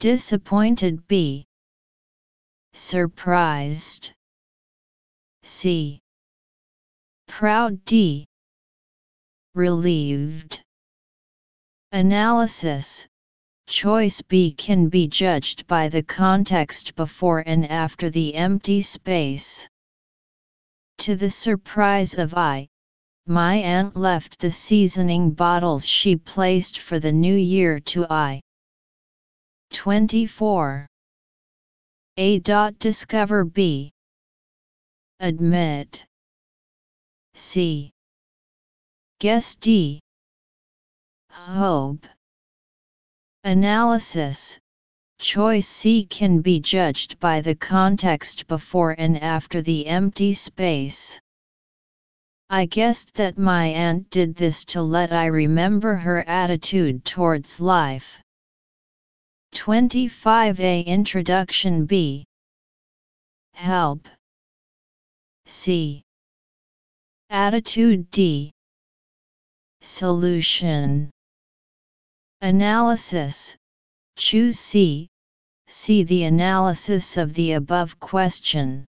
Disappointed B. Surprised. C. Proud D. Relieved. Analysis Choice B can be judged by the context before and after the empty space. To the surprise of I, my aunt left the seasoning bottles she placed for the new year to I. 24. A. Discover B. Admit. C. Guess D. Hope. Analysis Choice C can be judged by the context before and after the empty space. I guessed that my aunt did this to let I remember her attitude towards life. 25a Introduction B Help C Attitude D Solution Analysis Choose C. See the analysis of the above question.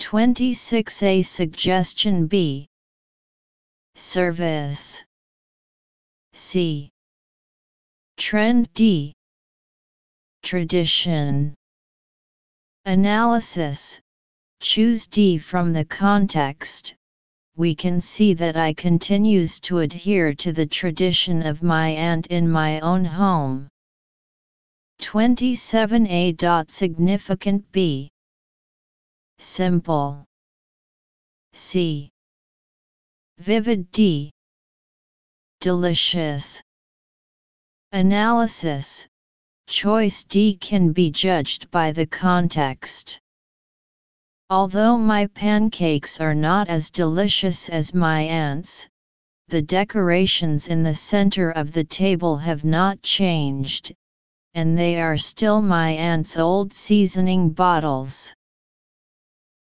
26a Suggestion B. Service C. Trend D. Tradition Analysis Choose D from the context we can see that I continues to adhere to the tradition of my aunt in my own home. 27a. Significant B. Simple. C. Vivid D. Delicious. Analysis Choice D can be judged by the context. Although my pancakes are not as delicious as my aunt's, the decorations in the center of the table have not changed, and they are still my aunt's old seasoning bottles.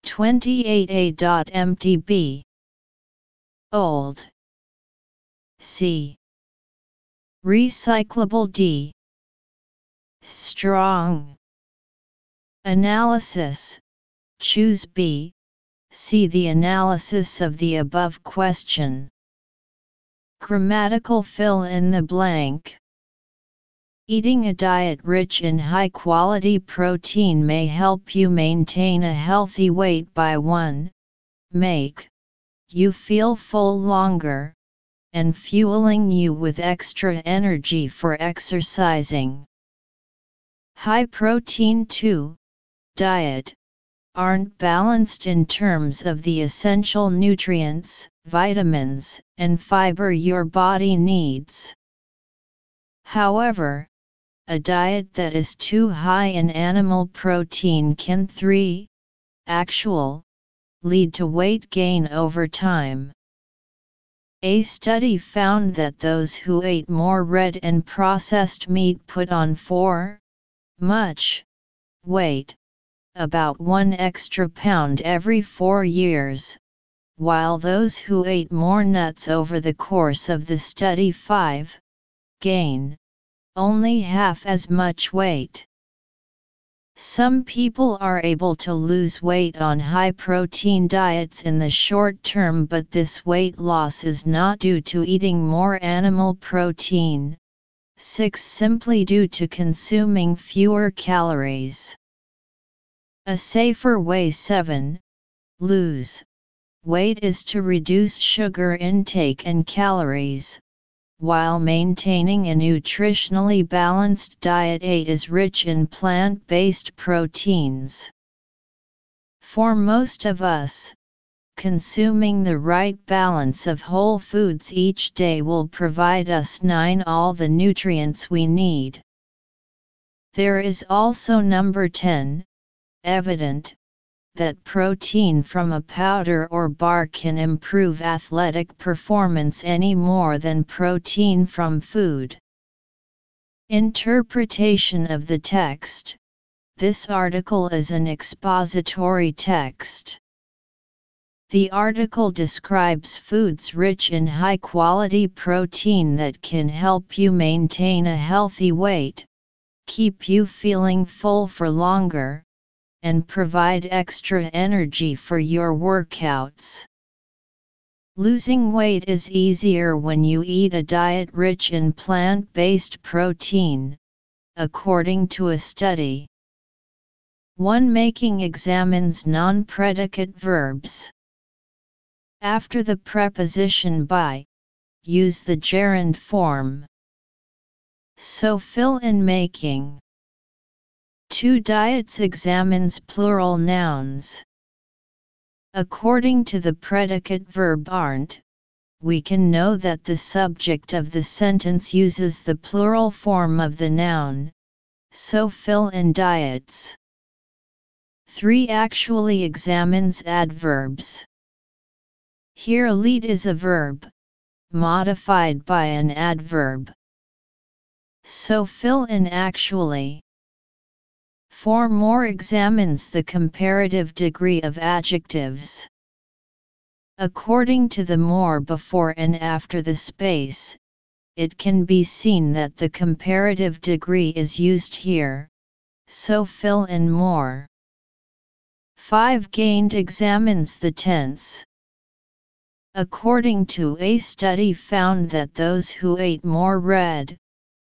28a.mtb Old C Recyclable D Strong Analysis Choose B. See the analysis of the above question. Grammatical fill in the blank. Eating a diet rich in high quality protein may help you maintain a healthy weight by 1. Make you feel full longer, and fueling you with extra energy for exercising. High protein 2. Diet aren't balanced in terms of the essential nutrients, vitamins, and fiber your body needs. However, a diet that is too high in animal protein can 3. Actual, lead to weight gain over time. A study found that those who ate more red and processed meat put on 4. Much weight, about one extra pound every four years, while those who ate more nuts over the course of the study 5 gain only half as much weight. Some people are able to lose weight on high protein diets in the short term, but this weight loss is not due to eating more animal protein. 6. Simply due to consuming fewer calories. A safer way 7. Lose. Weight is to reduce sugar intake and calories, while maintaining a nutritionally balanced diet 8 is rich in plant-based proteins. For most of us, consuming the right balance of whole foods each day will provide us 9 all the nutrients we need. There is also number 10, evident, that protein from a powder or bar can improve athletic performance any more than protein from food. Interpretation of the text This article is an expository text. The article describes foods rich in high quality protein that can help you maintain a healthy weight, keep you feeling full for longer, and provide extra energy for your workouts. Losing weight is easier when you eat a diet rich in plant based protein, according to a study. One making examines non predicate verbs. After the preposition by, use the gerund form. So fill in making. Two diets examines plural nouns. According to the predicate verb aren't, we can know that the subject of the sentence uses the plural form of the noun, so fill in diets. 3 actually examines adverbs. Here lead is a verb, modified by an adverb. So fill in actually. 4 more examines the comparative degree of adjectives. According to the more before and after the space, it can be seen that the comparative degree is used here, so fill in more. 5 gained examines the tense. According to a study found that those who ate more read,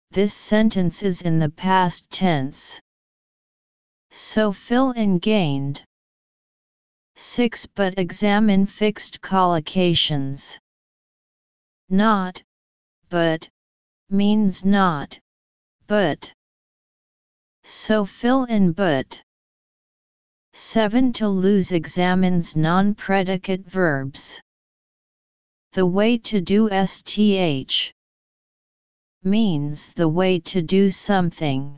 this sentence is in the past tense. So fill in gained. 6. But examine fixed collocations. Not, but, means not, but. So fill in but. 7. To lose examines non-predicate verbs. The way to do STH means the way to do something.